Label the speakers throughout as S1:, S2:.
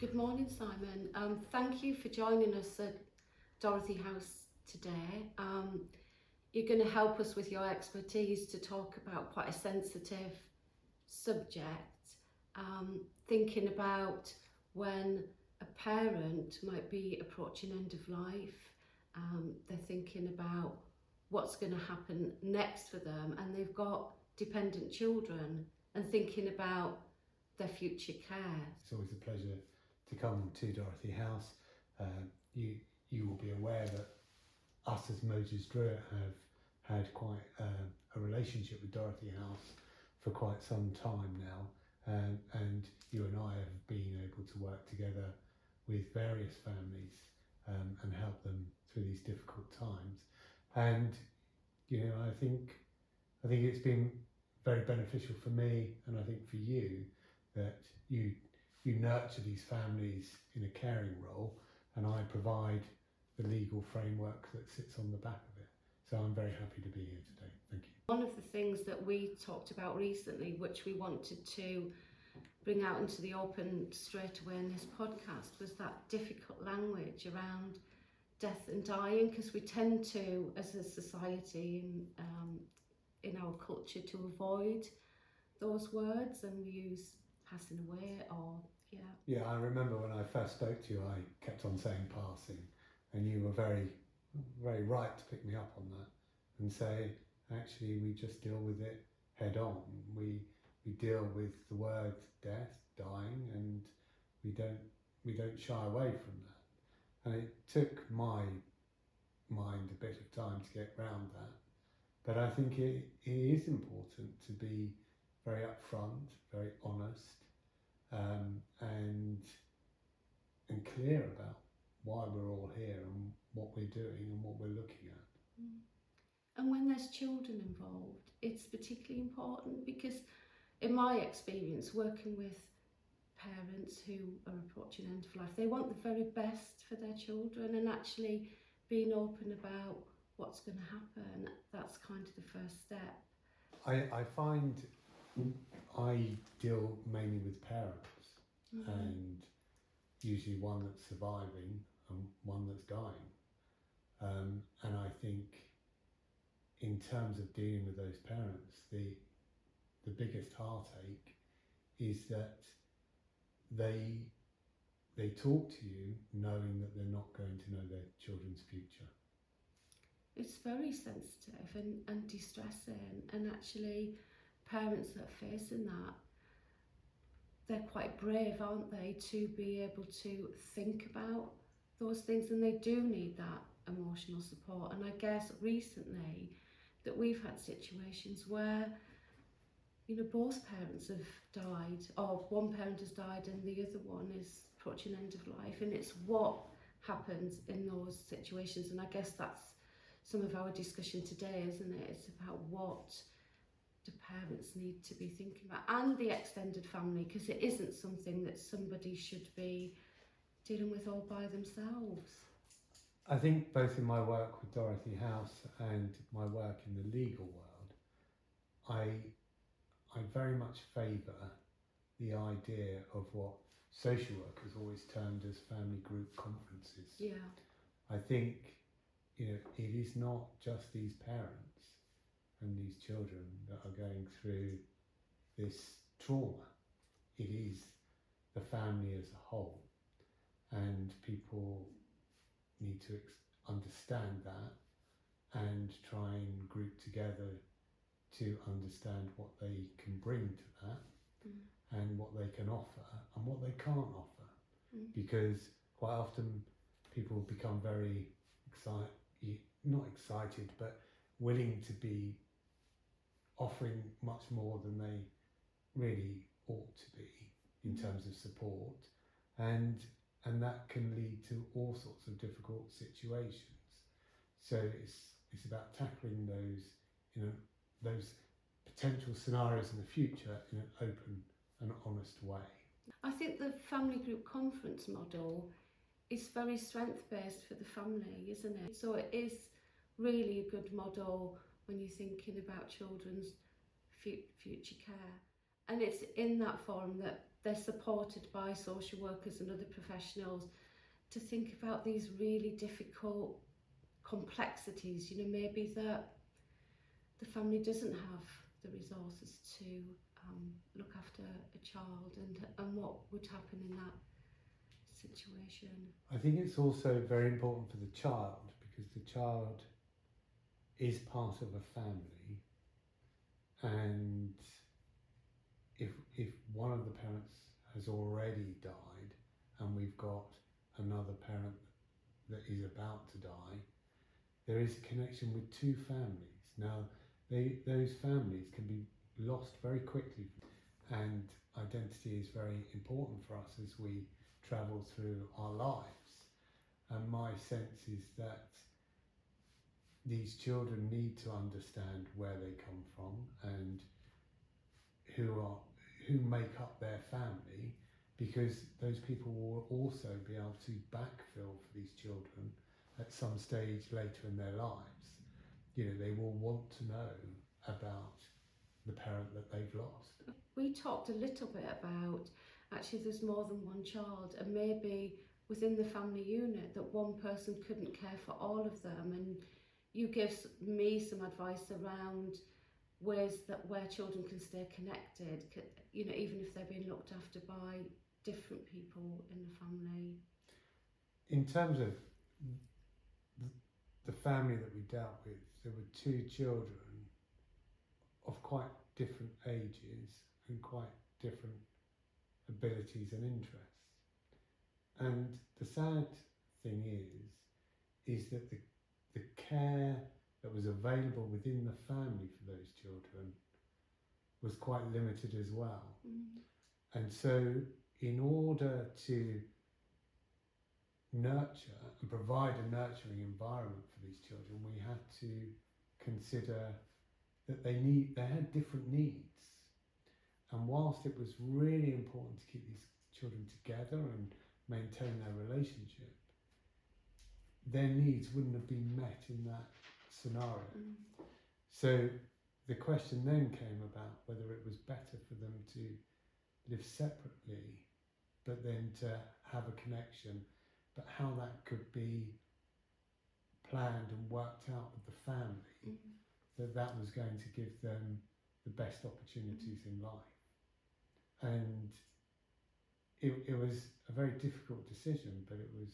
S1: Good morning, Simon. Um, thank you for joining us at Dorothy House today. Um, you're going to help us with your expertise to talk about quite a sensitive subject, um, thinking about when a parent might be approaching end of life, um, they're thinking about what's going to happen next for them, and they've got dependent children, and thinking about their future care.
S2: It's always a pleasure to come to Dorothy House. Uh, you you will be aware that us as Mogers Drewett have had quite uh, a relationship with Dorothy House for quite some time now, um, and you and I have been able to work together with various families um, and help them through these difficult times. And you know, I think I think it's been very beneficial for me, and I think for you that you you nurture these families in a caring role, and I provide the legal framework that sits on the back of it. So I'm very happy to be here today. Thank you.
S1: One of the things that we talked about recently, which we wanted to bring out into the open straight away in this podcast, was that difficult language around death and dying, because we tend to, as a society in, um, in our culture, to avoid those words and we use passing away or, yeah.
S2: Yeah, I remember when I first spoke to you, I kept on saying passing, and you were very, very right to pick me up on that and say, actually, we just deal with it head on. We we deal with the word death, dying, and we don't we don't shy away from that. And it took my mind a bit of time to get round that, but I think it, it is important to be very upfront, very honest, um, and and clear about why we're all here and what we're doing and what we're looking at.
S1: Mm. And when there's children involved, it's particularly important because, in my experience, working with parents who are approaching end of life, they want the very best for their children and actually being open about what's going to happen. That's kind of the first step.
S2: I, I find I deal mainly with parents
S1: Mm-hmm.
S2: and usually one that's surviving and one that's dying. Um, and I think in terms of dealing with those parents, the the biggest heartache is that they they talk to you knowing that they're not going to know their children's future.
S1: It's very sensitive and, and distressing, and actually, parents that are facing that, they're quite brave, aren't they, to be able to think about those things, and they do need that emotional support. And I guess recently that we've had situations where you know both parents have died or one parent has died and the other one is approaching end of life and it's what happens in those situations and I guess that's some of our discussion today isn't it it's about what do parents need to be thinking about and the extended family because it isn't something that somebody should be dealing with all by themselves.
S2: I think both in my work with Dorothy House and my work in the legal world, I I very much favour the idea of what social workers always termed as family group conferences.
S1: yeah.
S2: I think you know it is not just these parents and these children that are going through this trauma. It is the family as a whole, and people need to ex- understand that and try and group together to understand what they can bring to that
S1: Mm.
S2: and what they can offer and what they can't offer
S1: Mm.
S2: because quite often people become very excited not excited but willing to be offering much more than they really ought to be in
S1: Mm.
S2: terms of support and and that can lead to all sorts of difficult situations so it's it's about tackling those you know those potential scenarios in the future in an open and honest way
S1: I think the family group conference model is very strength based for the family, isn't it? So it is really a good model when you're thinking about children's future care. And it's in that forum that they're supported by social workers and other professionals to think about these really difficult complexities. You know, maybe that the family doesn't have the resources to um, look after a child and, and what would happen in that situation.
S2: I think it's also very important for the child because the child is part of a family and if if one of the parents has already died and we've got another parent that is about to die, there is a connection with two families. Now, they, those families can be lost very quickly, and identity is very important for us as we travel through our lives. And my sense is that these children need to understand where they come from and who are who make up their family because those people will also be able to backfill for these children at some stage later in their lives. You know, they will want to know about the parent that they've lost.
S1: We talked a little bit about actually there's more than one child and maybe within the family unit that one person couldn't care for all of them and you give me some advice around ways that where children can stay connected you know even if they're being looked after by different people in the family.
S2: In terms of the family that we dealt with there were two children of quite different ages and quite different abilities and interests. And the sad thing is is that the the care that was available within the family for those children was quite limited as well. Mm. And so, in order to nurture and provide a nurturing environment for these children, we had to consider that they need they had different needs. And whilst it was really important to keep these children together and maintain their relationship, their needs wouldn't have been met in that scenario. Mm. So the question then came about whether it was better for them to live separately, but then to have a connection, but how that could be planned and worked out with the family, mm. that that was going to give them the best opportunities mm. in life. And it, it was a very difficult decision, but it was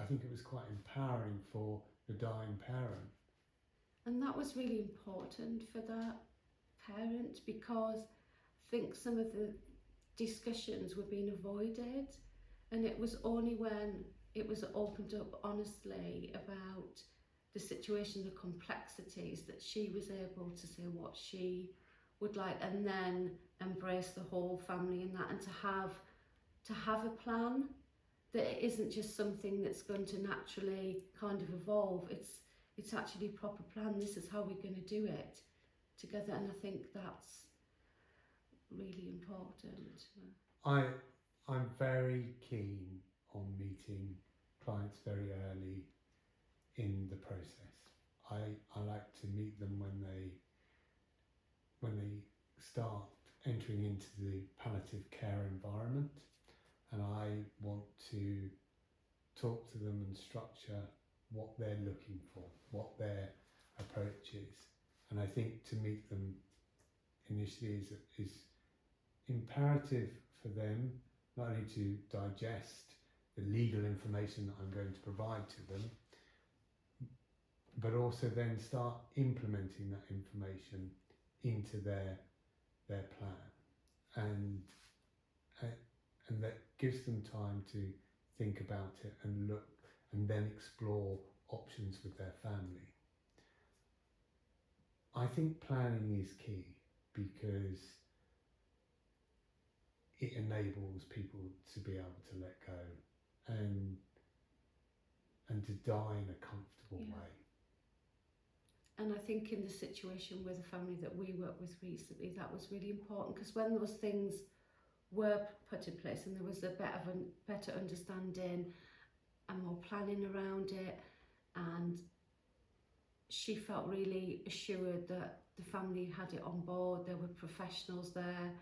S2: I think it was quite empowering for the dying parent.
S1: And that was really important for that parent because I think some of the discussions were being avoided, and it was only when it was opened up honestly about the situation, the complexities, that she was able to say what she would like, and then embrace the whole family in that, and to have to have a plan that it isn't just something that's going to naturally kind of evolve. It's it's actually a proper plan. This is how we're going to do it together, and I think that's really important.
S2: I I'm very keen on meeting clients very early in the process. I, I like to meet them when they when they start entering into the palliative care environment and I want to talk to them and structure what they're looking for, what their approach is. And I think to meet them initially is, is imperative for them not only to digest the legal information that I'm going to provide to them, but also then start implementing that information into their their plan. And uh, and that gives them time to think about it and look and then explore options with their family. I think planning is key because it enables people to be able to let go and and to die in a comfortable yeah. way.
S1: And I think in the situation with the family that we worked with recently, that was really important because when those things were put in place and there was a better, better understanding and more planning around it. And she felt really assured that the family had it on board. There were professionals there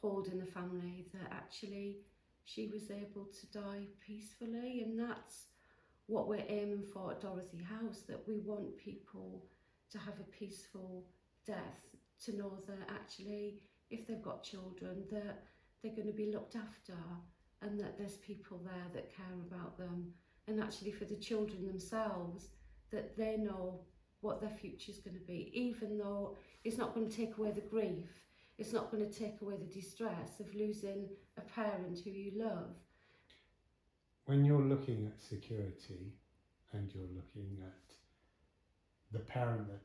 S1: holding the family that actually she was able to die peacefully. And that's what we're aiming for at Dorothy House that we want people to have a peaceful death to know that actually if they've got children that they're going to be looked after and that there's people there that care about them. And actually for the children themselves that they know what their future is going to be. Even though it's not going to take away the grief it's not going to take away the distress of losing a parent who you love.
S2: When you're looking at security and you're looking at the parent that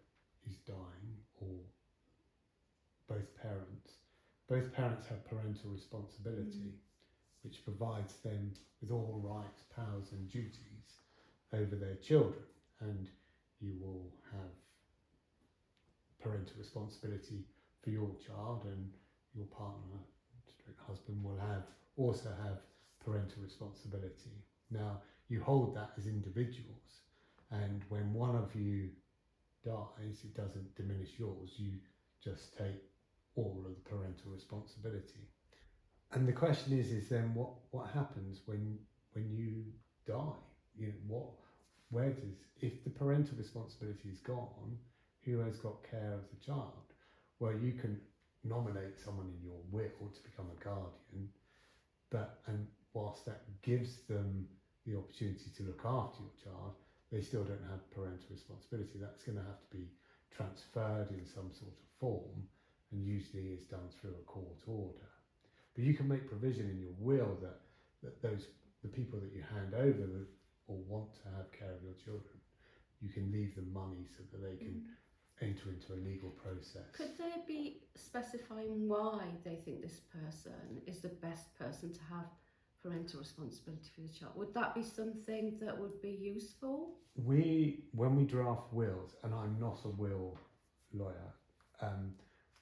S2: is dying or both parents, both parents have parental responsibility, mm. which provides them with all rights, powers, and duties over their children. And you will have parental responsibility for your child, and your partner, husband, will have also have parental responsibility. Now, you hold that as individuals, and when one of you dies, it doesn't diminish yours. You just take all of the parental responsibility. And the question is, is then what, what happens when when you die? You know, what where does if the parental responsibility is gone, who has got care of the child? Well, you can nominate someone in your will to become a guardian, but and whilst that gives them the opportunity to look after your child, they still don't have parental responsibility. That's going to have to be transferred in some sort of form, and usually is done through a court order. But you can make provision in your will that, that those the people that you hand over or want to have care of your children, you can leave them money so that they can enter into a legal process.
S1: Could they be specifying why they think this person is the best person to have parental responsibility for the child? Would that be something that would be useful?
S2: We, when we draft wills, and I'm not a will lawyer, um,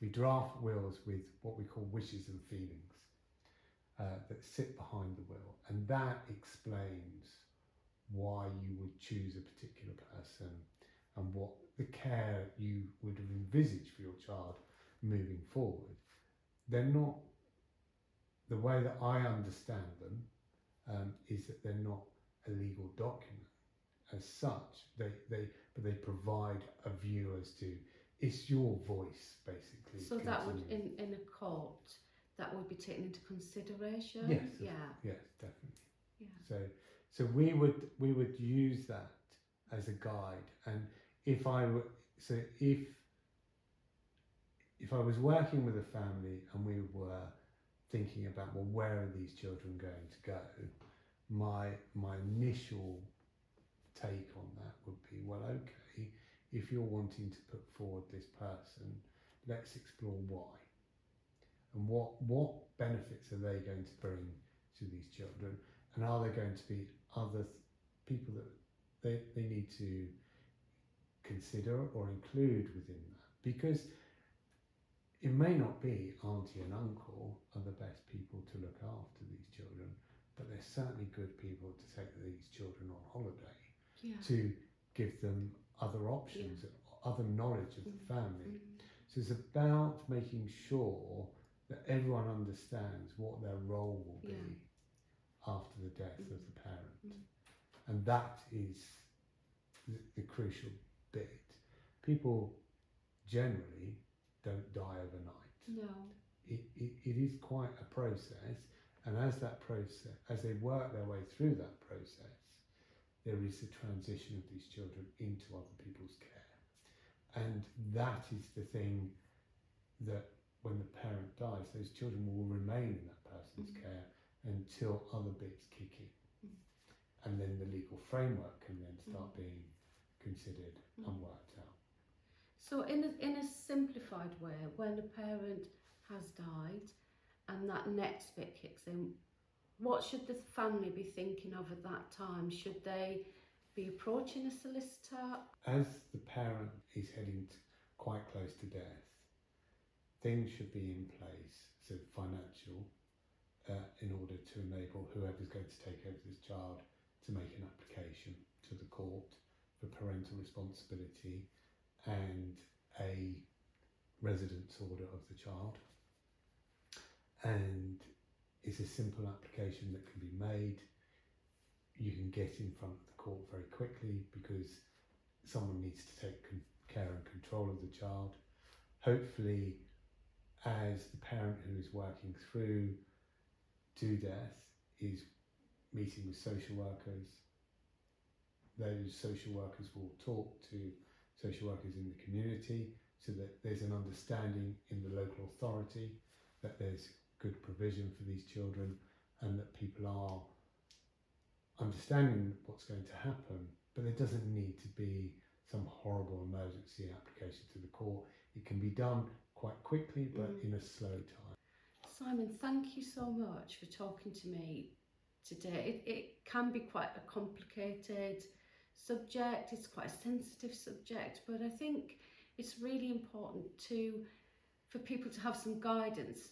S2: we draft wills with what we call wishes and feelings uh, that sit behind the will, and that explains why you would choose a particular person and what the care you would have envisaged for your child moving forward. They're not the way that I understand them um, is that they're not a legal document as such. They they but they provide a view as to it's your voice basically.
S1: So that would, in, in a court, that would be taken into consideration?
S2: Yes,
S1: Yeah,
S2: yes definitely.
S1: yeah.
S2: So so we would we would use that as a guide, and if I were so if if I was working with a family and we were thinking about well where are these children going to go, my my initial take on that would be well okay if you're wanting to put forward this person, let's explore why. And what what benefits are they going to bring to these children? And are there going to be other th- people that they, they need to consider or include within that? Because it may not be auntie and uncle are the best people to look after these children but they're certainly good people to take these children on holiday
S1: Yeah.
S2: to give them other options other knowledge of the
S1: Mm.
S2: family
S1: Mm.
S2: so it's about making sure that everyone understands what their role will be
S1: Yeah.
S2: after the death of
S1: Mm.
S2: the parent.
S1: Mm.
S2: And that is the, the crucial bit. People generally don't die overnight.
S1: No.
S2: It, it, it is quite a process, and as that process, as they work their way through that process, there is a transition of these children into other people's care. And that is the thing that when the parent dies, those children will remain in that person's
S1: Mhm.
S2: care until other bits kick in.
S1: Mhm.
S2: And then the legal framework can then start
S1: Mhm.
S2: being considered and
S1: Mhm.
S2: worked out.
S1: So, in a, in a simplified way, when a parent has died and that next bit kicks in, what should the family be thinking of at that time? Should they be approaching a solicitor?
S2: As the parent is heading t quite close to death, things should be in place, so financial, uh, in order to enable whoever's going to take over this child to make an application to the court for parental responsibility and a residence order of the child. and it's a simple application that can be made. You can get in front of the court very quickly because someone needs to take care and control of the child. Hopefully, as the parent who is working through to death is meeting with social workers, those social workers will talk to social workers in the community so that there's an understanding in the local authority that there's good provision for these children and that people are understanding what's going to happen, but there doesn't need to be some horrible emergency application to the court. It can be done quite quickly, but
S1: Mm.
S2: in a slow time.
S1: Simon, thank you so much for talking to me today. It, it can be quite a complicated subject, it's quite a sensitive subject, but I think it's really important to for people to have some guidance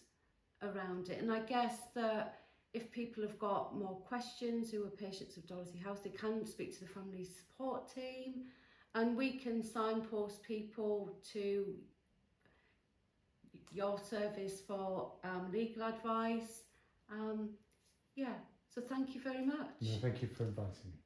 S1: around it. And I guess that if people have got more questions who are patients of Dorothy House, they can speak to the family support team and we can signpost people to your service for um, legal advice. Um, yeah, so thank you very much.
S2: No, thank you for inviting me.